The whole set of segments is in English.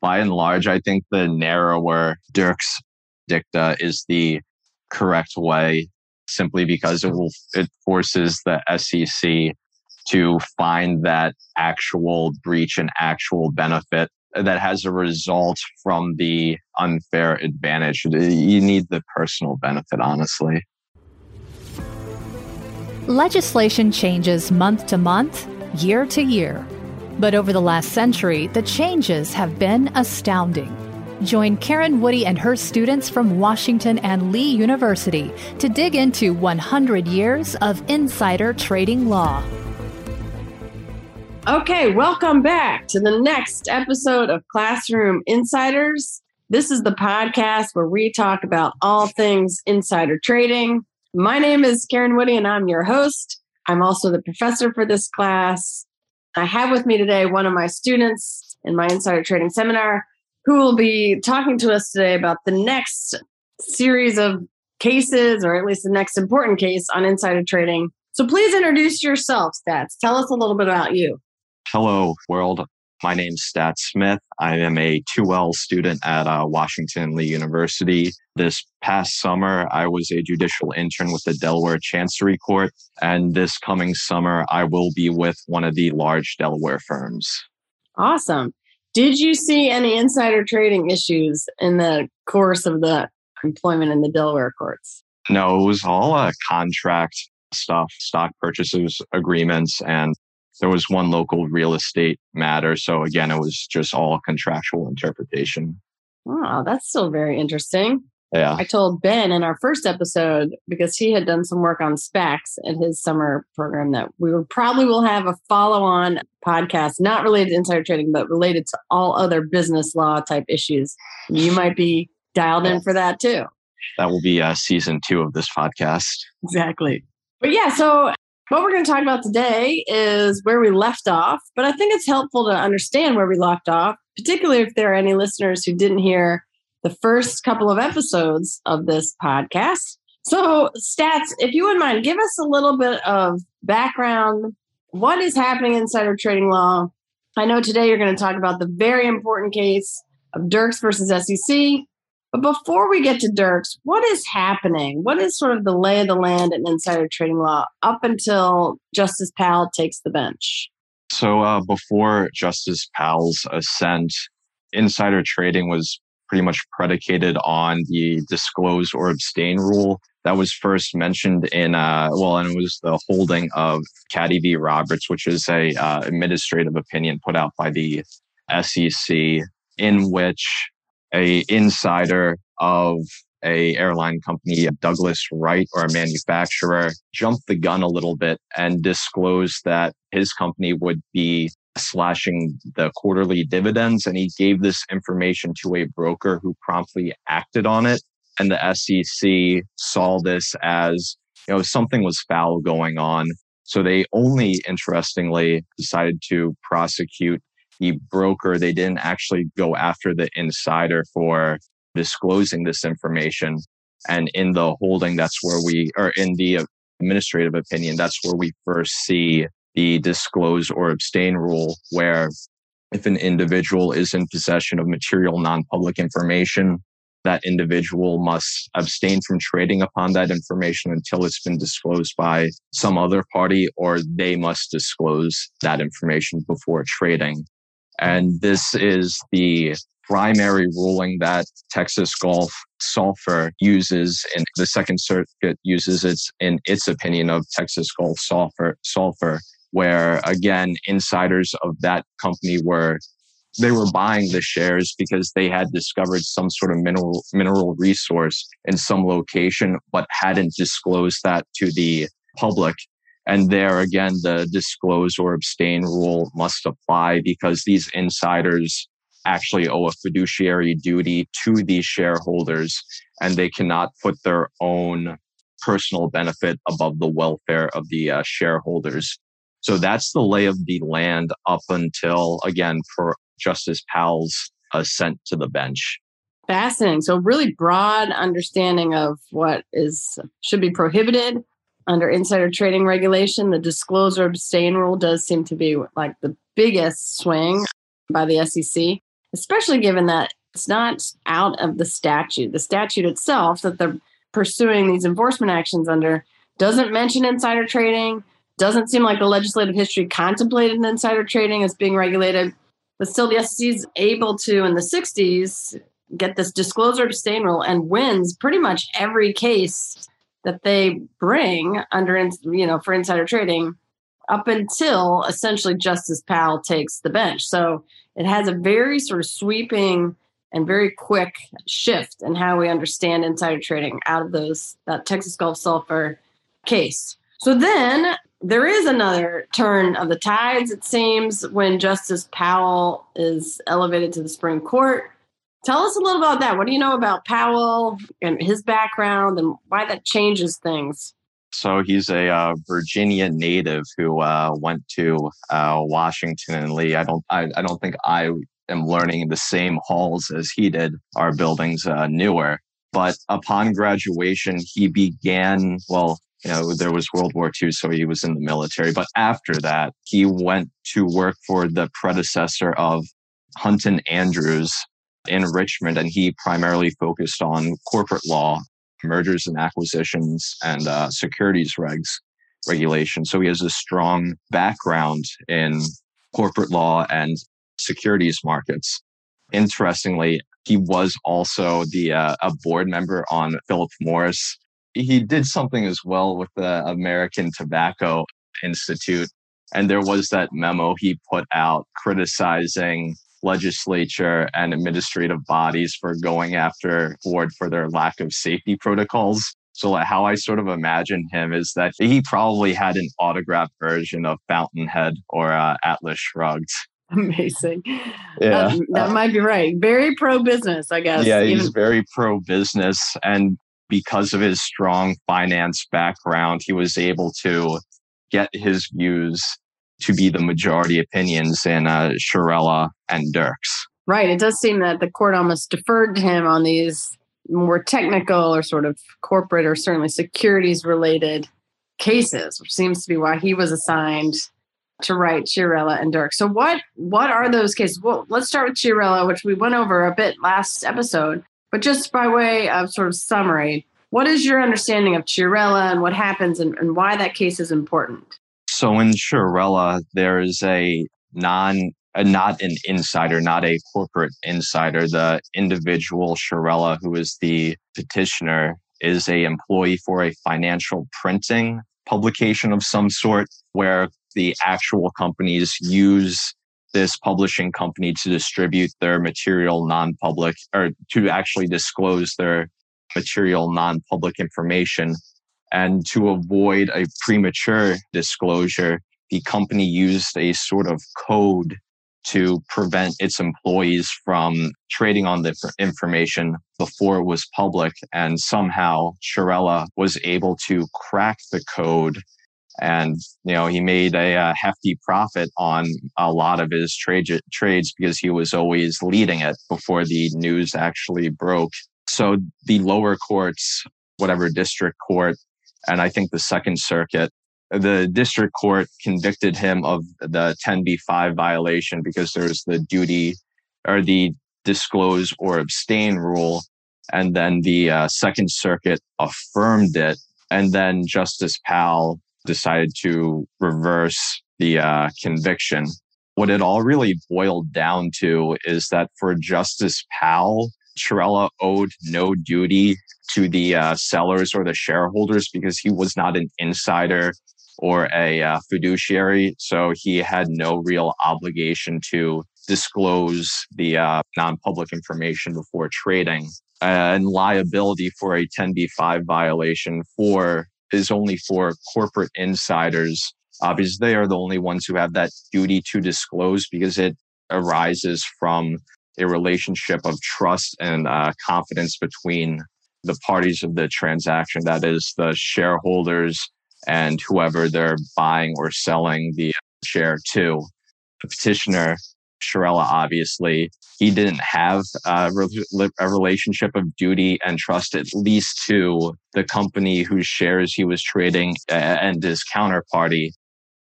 by and large, I think the narrower Dirks dicta is the correct way simply because it will it forces the SEC to find that actual breach and actual benefit that has a result from the unfair advantage. You need the personal benefit, honestly. Legislation changes month to month, year to year. But over the last century, the changes have been astounding. Join Karen Woody and her students from Washington and Lee University to dig into 100 years of insider trading law. Okay, welcome back to the next episode of Classroom Insiders. This is the podcast where we talk about all things insider trading. My name is Karen Woody and I'm your host. I'm also the professor for this class. I have with me today one of my students in my insider trading seminar, who will be talking to us today about the next series of cases, or at least the next important case on insider trading. So please introduce yourself, Staats. Tell us a little bit about you. Hello, world. My name's Staats Smith. I am a 2L student at uh, Washington Lee University. This past summer, I was a judicial intern with the Delaware Chancery Court. And this coming summer, I will be with one of the large Delaware firms. Awesome. Did you see any insider trading issues in the course of the employment in the Delaware courts? No, it was all uh, contract stuff, stock purchases agreements, and there was one local real estate matter. So again, it was just all contractual interpretation. Wow, that's still very interesting. Yeah. I told Ben in our first episode because he had done some work on SPACs in his summer program that we would probably will have a follow-on podcast not related to insider trading but related to all other business law type issues. You might be dialed in for that too. That will be uh, season two of this podcast. Exactly. But yeah, so what we're going to talk about today is where we left off, but I think it's helpful to understand where we left off, particularly if there are any listeners who didn't hear the first couple of episodes of this podcast. So, Staats, if you wouldn't mind, give us a little bit of background. What is happening in insider trading law? I know today you're going to talk about the very important case of Dirks versus SEC. But before we get to Dirks, what is happening? What is sort of the lay of the land in insider trading law up until Justice Powell takes the bench? So, uh, before Justice Powell's ascent, insider trading was pretty much predicated on the disclose or abstain rule that was first mentioned in uh well and it was the holding of Cady v roberts which is a uh, administrative opinion put out by the sec in which a insider of a airline company, Douglas Wright, or a manufacturer, jumped the gun a little bit and disclosed that his company would be slashing the quarterly dividends. And he gave this information to a broker who promptly acted on it. And the SEC saw this as, you know, something was foul going on. So they only, interestingly, decided to prosecute the broker, they didn't actually go after the insider for disclosing this information. And in the holding, that's where we, or in the administrative opinion, that's where we first see the disclose or abstain rule, where if an individual is in possession of material non-public information, that individual must abstain from trading upon that information until it's been disclosed by some other party, or they must disclose that information before trading. And this is the primary ruling that Texas Gulf Sulfur uses and the Second Circuit uses its in its opinion of Texas Gulf Sulfur Sulfur, where again insiders of that company were they were buying the shares because they had discovered some sort of mineral mineral resource in some location, but hadn't disclosed that to the public. And there again, the disclose or abstain rule must apply because these insiders actually owe a fiduciary duty to these shareholders and they cannot put their own personal benefit above the welfare of the uh, shareholders. So that's the lay of the land up until, again, for Justice Powell's ascent to the bench. Fascinating. So really broad understanding of what is should be prohibited under insider trading regulation. The disclose or abstain rule does seem to be like the biggest swing by the SEC. especially given that it's not out of the statute. The statute itself that they're pursuing these enforcement actions under doesn't mention insider trading, doesn't seem like the legislative history contemplated insider trading as being regulated. But still, the SEC is able to, in the 60s, get this disclose or abstain rule and wins pretty much every case that they bring under, you know, for insider trading up until essentially Justice Powell takes the bench. So it has a very sort of sweeping and very quick shift in how we understand insider trading out of those that Texas Gulf Sulfur case. So then there is another turn of the tides, it seems, when Justice Powell is elevated to the Supreme Court. Tell us a little about that. What do you know about Powell and his background and why that changes things? So he's a uh, Virginia native who uh, went to uh, Washington and Lee. I don't. I, I, don't think I am learning in the same halls as he did. Our buildings uh, newer, but upon graduation, he began. Well, you know, there was World War II, so he was in the military. But after that, he went to work for the predecessor of Hunton Andrews in Richmond, and he primarily focused on corporate law, mergers and acquisitions, and uh, securities regs regulation. So he has a strong background in corporate law and securities markets. Interestingly, he was also the uh, a board member on Philip Morris. He did something as well with the American Tobacco Institute. And there was that memo he put out criticizing legislature and administrative bodies for going after Ford for their lack of safety protocols. So how I sort of imagine him is that he probably had an autographed version of Fountainhead or uh, Atlas Shrugged. Amazing. Yeah. Uh, that might be right. Very pro business, I guess. Yeah, he's Even- very pro business. And because of his strong finance background, he was able to get his views to be the majority opinions in uh, Chiarella and Dirks. Right. It does seem that the court almost deferred to him on these more technical or sort of corporate or certainly securities related cases, which seems to be why he was assigned to write Chiarella and Dirk. So what what are those cases? Well, let's start with Chiarella, which we went over a bit last episode. But just by way of sort of summary, what is your understanding of Chiarella and what happens and, and why that case is important? So in Chiarella, there is a non, a, not an insider, not a corporate insider. The individual Chiarella, who is the petitioner, is a employee for a financial printing publication of some sort where the actual companies use this publishing company to distribute their material non-public or to actually disclose their material non-public information and to avoid a premature disclosure, the company used a sort of code to prevent its employees from trading on the information before it was public. And somehow Chiarella was able to crack the code. And, you know, he made a, a hefty profit on a lot of his trade, trades because he was always leading it before the news actually broke. So the lower courts, whatever district court and I think the Second Circuit, the district court convicted him of the 10b5 violation because there's the duty or the disclose or abstain rule. And then the uh, Second Circuit affirmed it. And then Justice Powell decided to reverse the uh, conviction. What it all really boiled down to is that for Justice Powell, Chiarella owed no duty to the uh, sellers or the shareholders because he was not an insider or a uh, fiduciary. So he had no real obligation to disclose the uh, non public information before trading. and liability for a 10b5 violation for is only for corporate insiders because they are the only ones who have that duty to disclose because it arises from a relationship of trust and uh, confidence between the parties of the transaction, that is, the shareholders and whoever they're buying or selling the share to. The petitioner, Chiarella, obviously, he didn't have a, a relationship of duty and trust, at least to the company whose shares he was trading and his counterparty.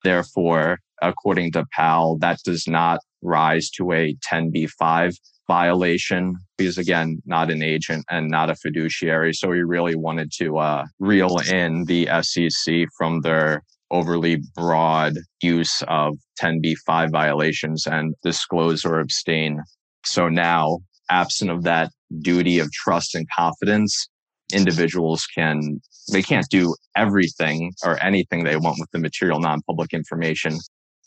Therefore, according to Powell, that does not rise to a 10b5 violation because again, not an agent and not a fiduciary. So we really wanted to uh, reel in the SEC from their overly broad use of 10b5 violations and disclose or abstain. So now, absent of that duty of trust and confidence, individuals can they can't do everything or anything they want with the material non-public information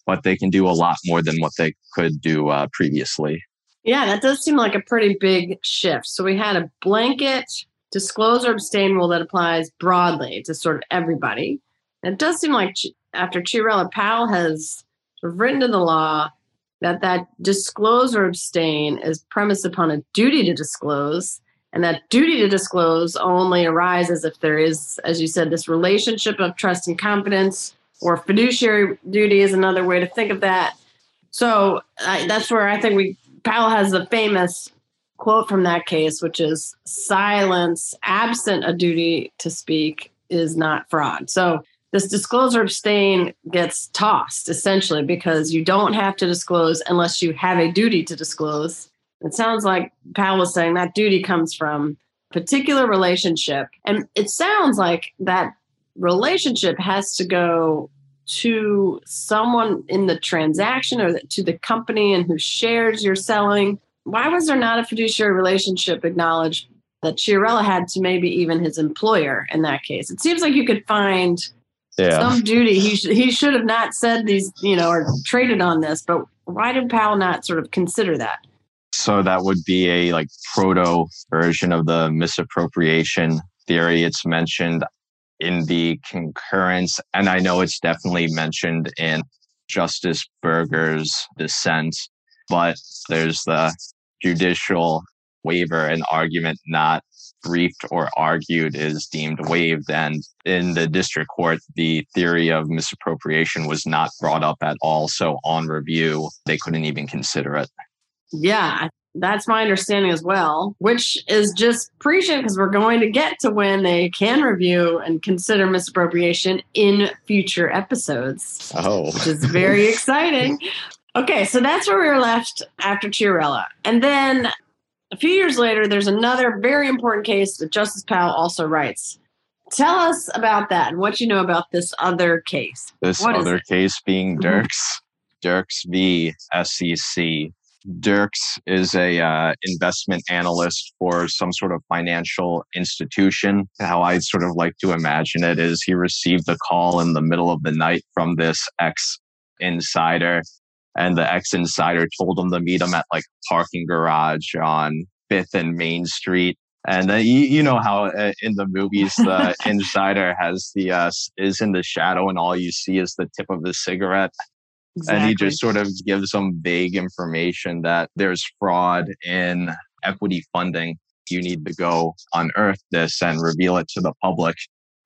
but they can do a lot more than what they could do uh, previously. Yeah that does seem like a pretty big shift. So we had a blanket disclose or abstain rule that applies broadly to sort of everybody. It does seem like after Chiarella Powell has written to the law that that disclose or abstain is premised upon a duty to disclose and that duty to disclose only arises if there is, as you said, this relationship of trust and confidence, or fiduciary duty is another way to think of that. So that's where I think we Powell has the famous quote from that case, which is silence absent a duty to speak is not fraud. So this disclose or abstain gets tossed essentially because you don't have to disclose unless you have a duty to disclose. It sounds like Powell was saying that duty comes from particular relationship. And it sounds like that relationship has to go to someone in the transaction or to the company and whose shares you're selling. Why was there not a fiduciary relationship acknowledged that Chiarella had to maybe even his employer in that case? It seems like you could find yeah. some duty. He, sh- he should have not said these, you know, or traded on this, but why did Powell not sort of consider that? So that would be a like proto version of the misappropriation theory. It's mentioned in the concurrence, and I know it's definitely mentioned in Justice Burger's dissent, but there's the judicial waiver and argument not briefed or argued is deemed waived. And in the district court, the theory of misappropriation was not brought up at all. So on review, they couldn't even consider it. Yeah, that's my understanding as well, which is just prescient because we're going to get to when they can review and consider misappropriation in future episodes. Oh, which is very exciting. Okay, so that's where we were left after Chiarella. And then a few years later, there's another very important case that Justice Powell also writes. Tell us about that and what you know about this other case. This what other case being mm-hmm. Dirks, Dirks v. SEC Dirks is a uh, investment analyst for some sort of financial institution. How I sort of like to imagine it is he received a call in the middle of the night from this ex insider, and the ex insider told him to meet him at like parking garage on Fifth and Main Street. And uh, you, you, know how uh, in the movies the insider has the uh, is in the shadow, and all you see is the tip of the cigarette. Exactly. And he just sort of gives some vague information that there's fraud in equity funding. You need to go unearth this and reveal it to the public.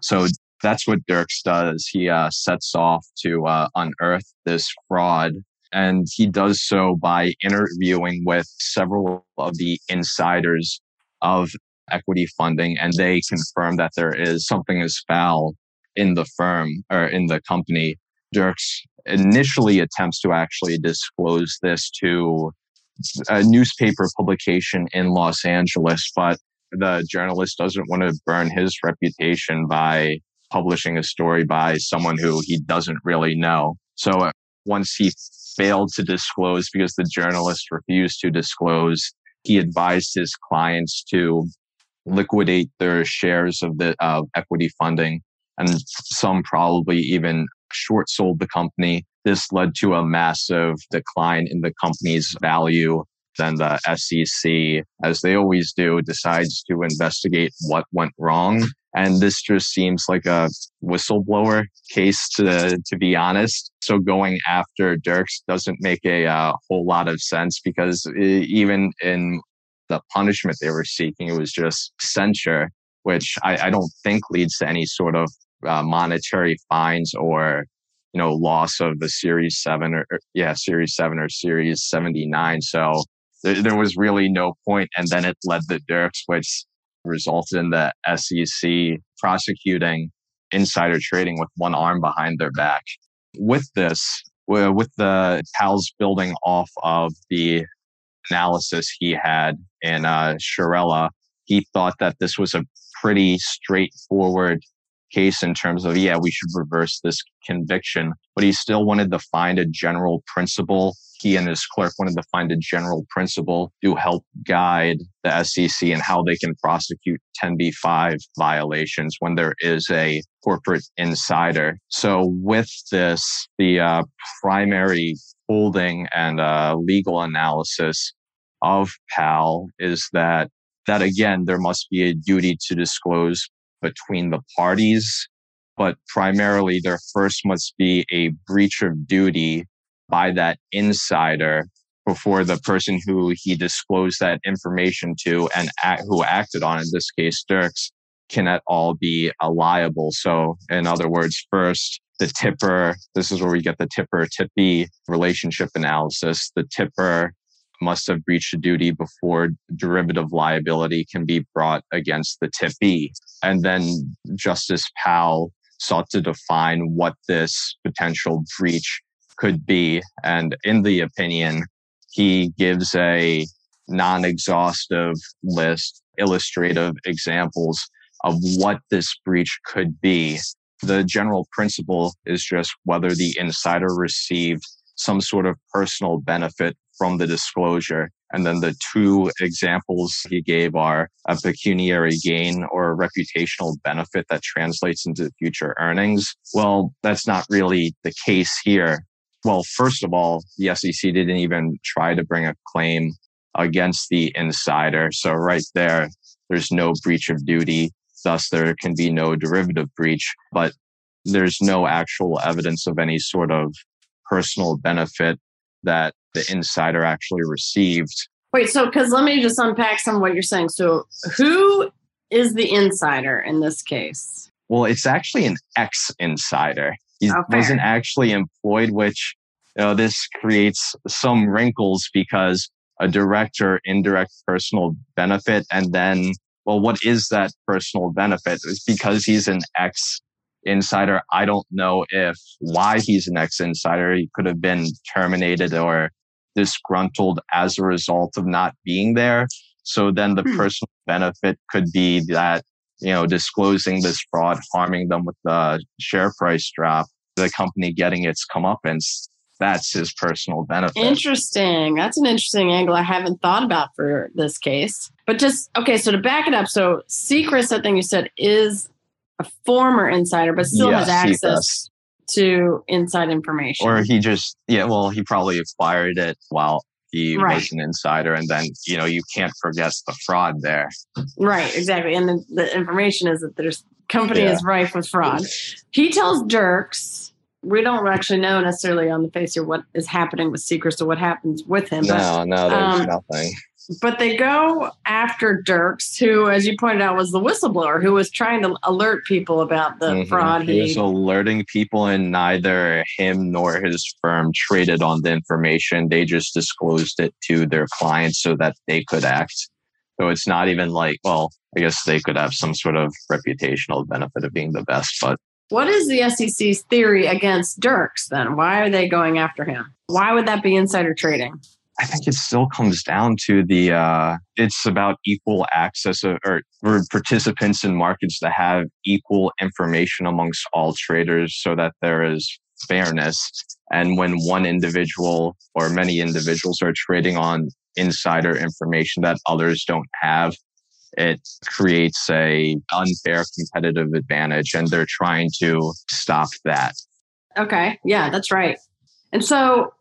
So that's what Dirks does. He uh, sets off to uh, unearth this fraud. And he does so by interviewing with several of the insiders of equity funding. And they confirm that there is something is foul in the firm or in the company. Dirks initially attempts to actually disclose this to a newspaper publication in Los Angeles, but the journalist doesn't want to burn his reputation by publishing a story by someone who he doesn't really know. So uh, once he failed to disclose because the journalist refused to disclose, he advised his clients to liquidate their shares of the uh, equity funding and some probably even short sold the company. This led to a massive decline in the company's value. Then the SEC, as they always do, decides to investigate what went wrong. And this just seems like a whistleblower case to, to be honest. So going after Dirks doesn't make a uh, whole lot of sense because even in the punishment they were seeking, it was just censure, which I, I don't think leads to any sort of uh, monetary fines or you know loss of the series 7 or, or yeah series 7 or series 79 so there, was really no point and then it led the dirks which resulted in the sec prosecuting insider trading with one arm behind their back. With this with the Powell's building off of the analysis he had in uh, Chiarella, he thought that this was a pretty straightforward case in terms of, yeah, we should reverse this conviction, but he still wanted to find a general principle. He and his clerk wanted to find a general principle to help guide the SEC and how they can prosecute 10b5 violations when there is a corporate insider. So with this, the uh, primary holding and uh, legal analysis of Powell is that that again, there must be a duty to disclose between the parties, but primarily there first must be a breach of duty by that insider before the person who he disclosed that information to and who acted on, in this case, Dirks, can at all be liable. So, in other words, first, the tipper, this is where we get the tipper tippee relationship analysis. The tipper must have breached a duty before derivative liability can be brought against the tippee. And then Justice Powell sought to define what this potential breach could be. And in the opinion, he gives a non exhaustive list, illustrative examples of what this breach could be. The general principle is just whether the insider received some sort of personal benefit from the disclosure. And then the two examples he gave are a pecuniary gain or a reputational benefit that translates into future earnings. Well, that's not really the case here. Well, first of all, the SEC didn't even try to bring a claim against the insider. So right there, there's no breach of duty. Thus, there can be no derivative breach, but there's no actual evidence of any sort of personal benefit that the insider actually received. Wait, so because let me just unpack some of what you're saying. So, who is the insider in this case? Well, it's actually an ex insider. He oh, wasn't actually employed, which you know, this creates some wrinkles because a direct or indirect personal benefit. And then, well, what is that personal benefit? It's because he's an ex insider. I don't know if why he's an ex insider. He could have been terminated or disgruntled as a result of not being there. So then the hmm. personal benefit could be that, you know, disclosing this fraud, harming them with the share price drop, the company getting its comeuppance. That's his personal benefit. Interesting. That's an interesting angle I haven't thought about for this case. But just, okay, so to back it up, so Secrist, I think you said, is a former insider, but still yes, has access to inside information. Or he just, yeah, well, he probably acquired it while he right. was an insider. And then, you know, you can't forget the fraud there. Right, exactly. And the, the information is that there's company yeah. is rife with fraud. He tells Dirks, we don't actually know necessarily on the face here what is happening with Secrist or what happens with him. No, but, no, there's um, nothing. But they go after Dirks, who, as you pointed out, was the whistleblower who was trying to alert people about the mm-hmm. fraud. He, he was alerting people, and neither him nor his firm traded on the information. They just disclosed it to their clients so that they could act. So it's not even like, well, I guess they could have some sort of reputational benefit of being the best, but what is the SEC's theory against Dirks then? Why are they going after him? Why would that be insider trading? I think it still comes down to the uh, it's about equal access of, or for participants in markets to have equal information amongst all traders so that there is fairness. And when one individual or many individuals are trading on insider information that others don't have, it creates a unfair competitive advantage and they're trying to stop that. Okay. Yeah, that's right. And so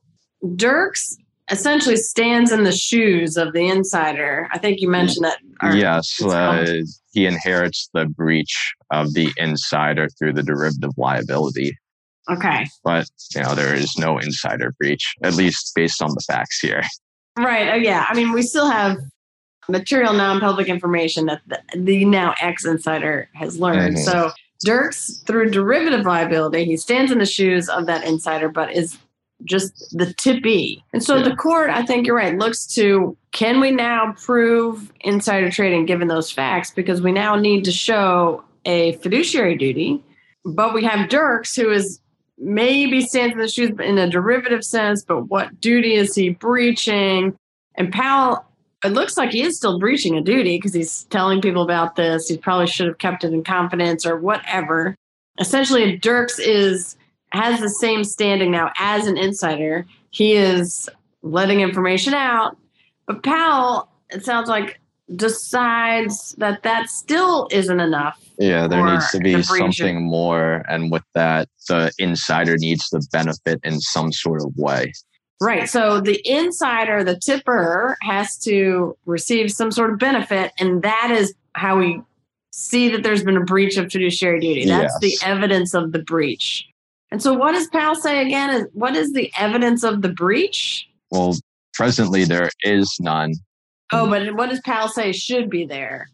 Dirks essentially stands in the shoes of the insider. I think you mentioned that. Yes, uh, he inherits the breach of the insider through the derivative liability. Okay. But, you know, there is no insider breach, at least based on the facts here. Right. Oh, yeah. I mean, we still have material non public information that the, the now ex insider has learned. Mm-hmm. So, Dirks, through derivative liability, he stands in the shoes of that insider, but is just the tippee. And so yeah. the court, I think you're right, looks to can we now prove insider trading given those facts? Because we now need to show a fiduciary duty. But we have Dirks, who is maybe stands in the shoes in a derivative sense, but what duty is he breaching? And Powell, it looks like he is still breaching a duty because he's telling people about this. He probably should have kept it in confidence or whatever. Essentially, Dirks is has the same standing now as an insider. He is letting information out, but Powell, it sounds like, decides that that still isn't enough. Yeah, there needs to be the something more. And with that, the insider needs to benefit in some sort of way. Right. So the insider, the tipper, has to receive some sort of benefit, and that is how we see that there's been a breach of fiduciary duty. That's Yes. the evidence of the breach. And so, what does Powell say again? Is what is the evidence of the breach? Well, presently there is none. Oh, but what does Powell say should be there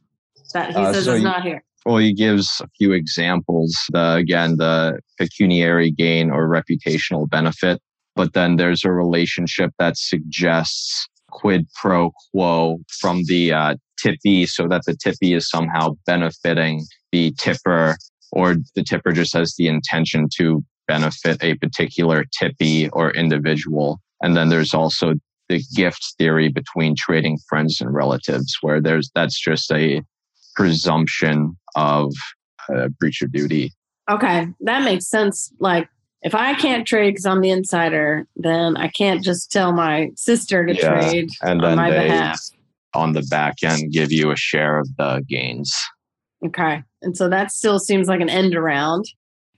that he Uh, says so is not here? Well, he gives a few examples. The, again, the pecuniary gain or reputational benefit. But then there's a relationship that suggests quid pro quo from the uh, tippee so that the tippee is somehow benefiting the tipper or the tipper just has the intention to benefit a particular tippee or individual. And then there's also the gift theory between trading friends and relatives where there's that's just a presumption of uh, breach of duty. Okay, that makes sense. Like, if I can't trade because I'm the insider, then I can't just tell my sister to Yeah, trade And on then my they, behalf. on the back end, give you a share of the gains. Okay. And so that still seems like an end around.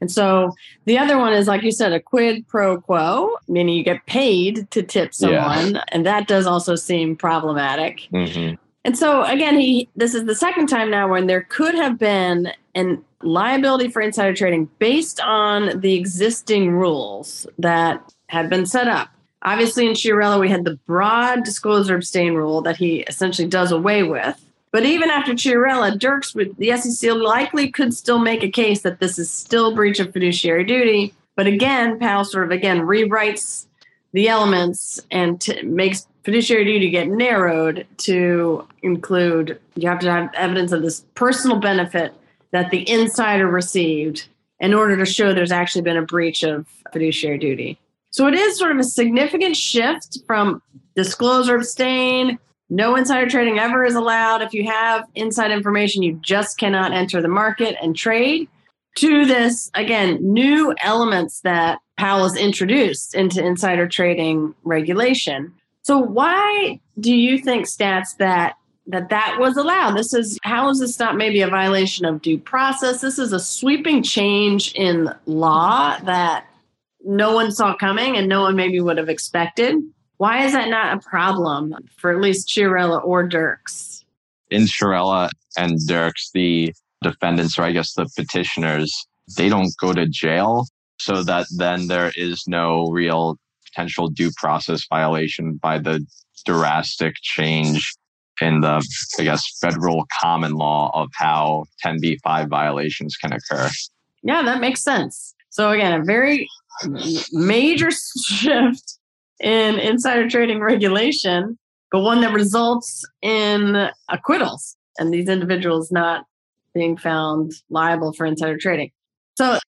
And so the other one is, like you said, a quid pro quo, meaning you get paid to tip Yeah. someone. And that does also seem problematic. hmm And so again, he this is the second time now when there could have been an liability for insider trading based on the existing rules that had been set up. Obviously, in Chiarella, we had the broad disclose or abstain rule that he essentially does away with. But even after Chiarella, Dirks with the SEC likely could still make a case that this is still breach of fiduciary duty. But again, Powell sort of again rewrites the elements and t- makes fiduciary duty get narrowed to include you have to have evidence of this personal benefit that the insider received in order to show there's actually been a breach of fiduciary duty. So it is sort of a significant shift from disclose or abstain. No insider trading ever is allowed. If you have inside information, you just cannot enter the market and trade. To this, again, new elements that Powell has introduced into insider trading regulation. So why do you think Staats that that that was allowed? This is how is this not maybe a violation of due process? This is a sweeping change in law that no one saw coming and no one maybe would have expected. Why is that not a problem for at least Chiarella or Dirks? In Chiarella and Dirks, the defendants, or I guess the petitioners, they don't go to jail. So that then there is no real potential due process violation by the drastic change in the, I guess, federal common law of how 10b5 violations can occur. Yeah, that makes sense. So again, a very major shift in insider trading regulation, but one that results in acquittals and these individuals not being found liable for insider trading. So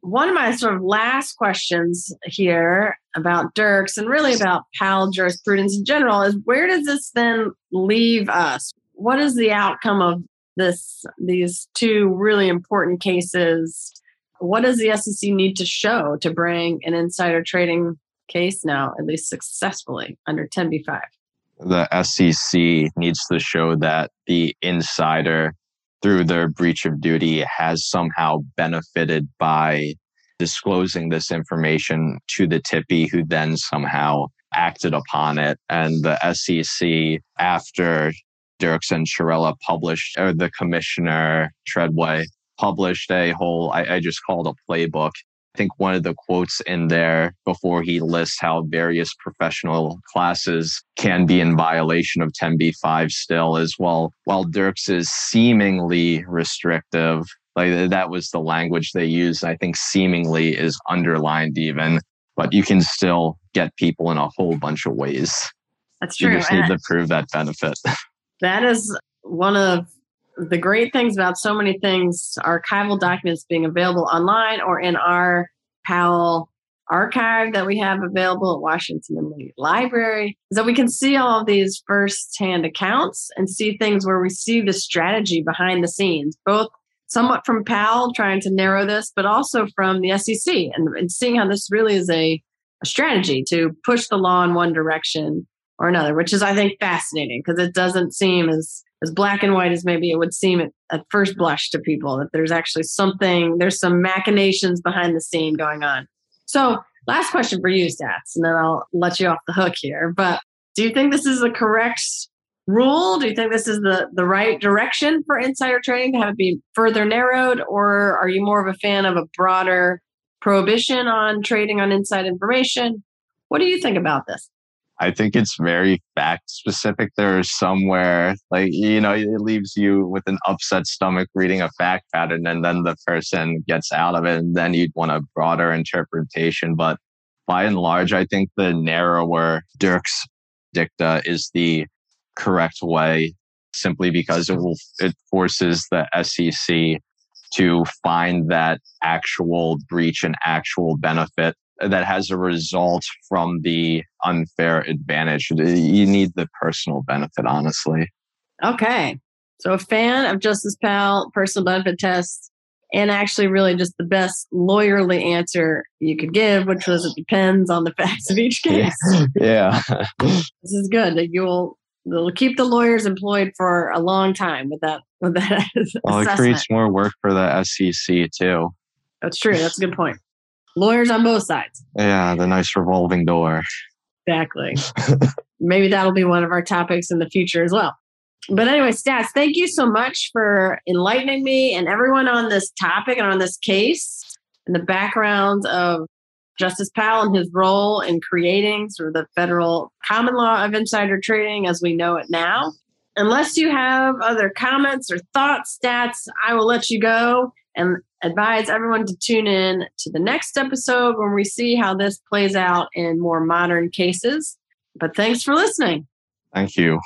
one of my sort of last questions here about Dirks and really about Powell jurisprudence in general is where does this then leave us? What is the outcome of this these two really important cases? What does the SEC need to show to bring an insider trading case now, at least successfully, under 10b5? the SEC needs to show that the insider, through their breach of duty, has somehow benefited by disclosing this information to the tippee, who then somehow acted upon it. And the SEC, after Dirks and Chiarella published, or the commissioner Treadway published a whole, I, I just called a playbook I think one of the quotes in there before he lists how various professional classes can be in violation of 10b5 still is well while Dirks is seemingly restrictive like that was the language they used I think seemingly is underlined even but you can still get people in a whole bunch of ways That's true. you just need And to prove that benefit that is one of the great things about so many things archival documents being available online or in our Powell archive that we have available at Washington and Lee Library. Is that we can see all of these firsthand accounts and see things where we see the strategy behind the scenes, both somewhat from Powell trying to narrow this, but also from the SEC and, and seeing how this really is a, a strategy to push the law in one direction or another, which is, I think, fascinating because it doesn't seem as as black and white as maybe it would seem at, at first blush to people that there's actually something there's some machinations behind the scene going on. So last question for you Staats and then i'll let you off the hook here but do you think this is the correct rule? Do you think this is the the right direction for insider trading? To have it be further narrowed or are you more of a fan of a broader prohibition on trading on inside information? What do you think about this I think it's very fact specific. There's somewhere like, you know, it leaves you with an upset stomach reading a fact pattern and then the person gets out of it and then you'd want a broader interpretation. But by and large, I think the narrower Dirk's dicta is the correct way simply because it will, it forces the SEC to find that actual breach and actual benefit that has a result from the unfair advantage. You need the personal benefit, honestly. Okay. So, a fan of Justice Powell, personal benefit test, and actually, really just the best lawyerly answer you could give, which was it depends on the facts of each case. Yeah. this is good. That you'll they'll keep the lawyers employed for a long time with that. With that. Well, it creates more work for the SEC too. That's true. That's a good point lawyers on both sides. Yeah, the nice revolving door. Exactly. Maybe that'll be one of our topics in the future as well. But anyway, Staats, thank you so much for enlightening me and everyone on this topic and on this case and the background of Justice Powell and his role in creating sort of the federal common law of insider trading as we know it now. Unless you have other comments or thoughts, Staats, I will let you go and advise everyone to tune in to the next episode when we see how this plays out in more modern cases. But thanks for listening. Thank you.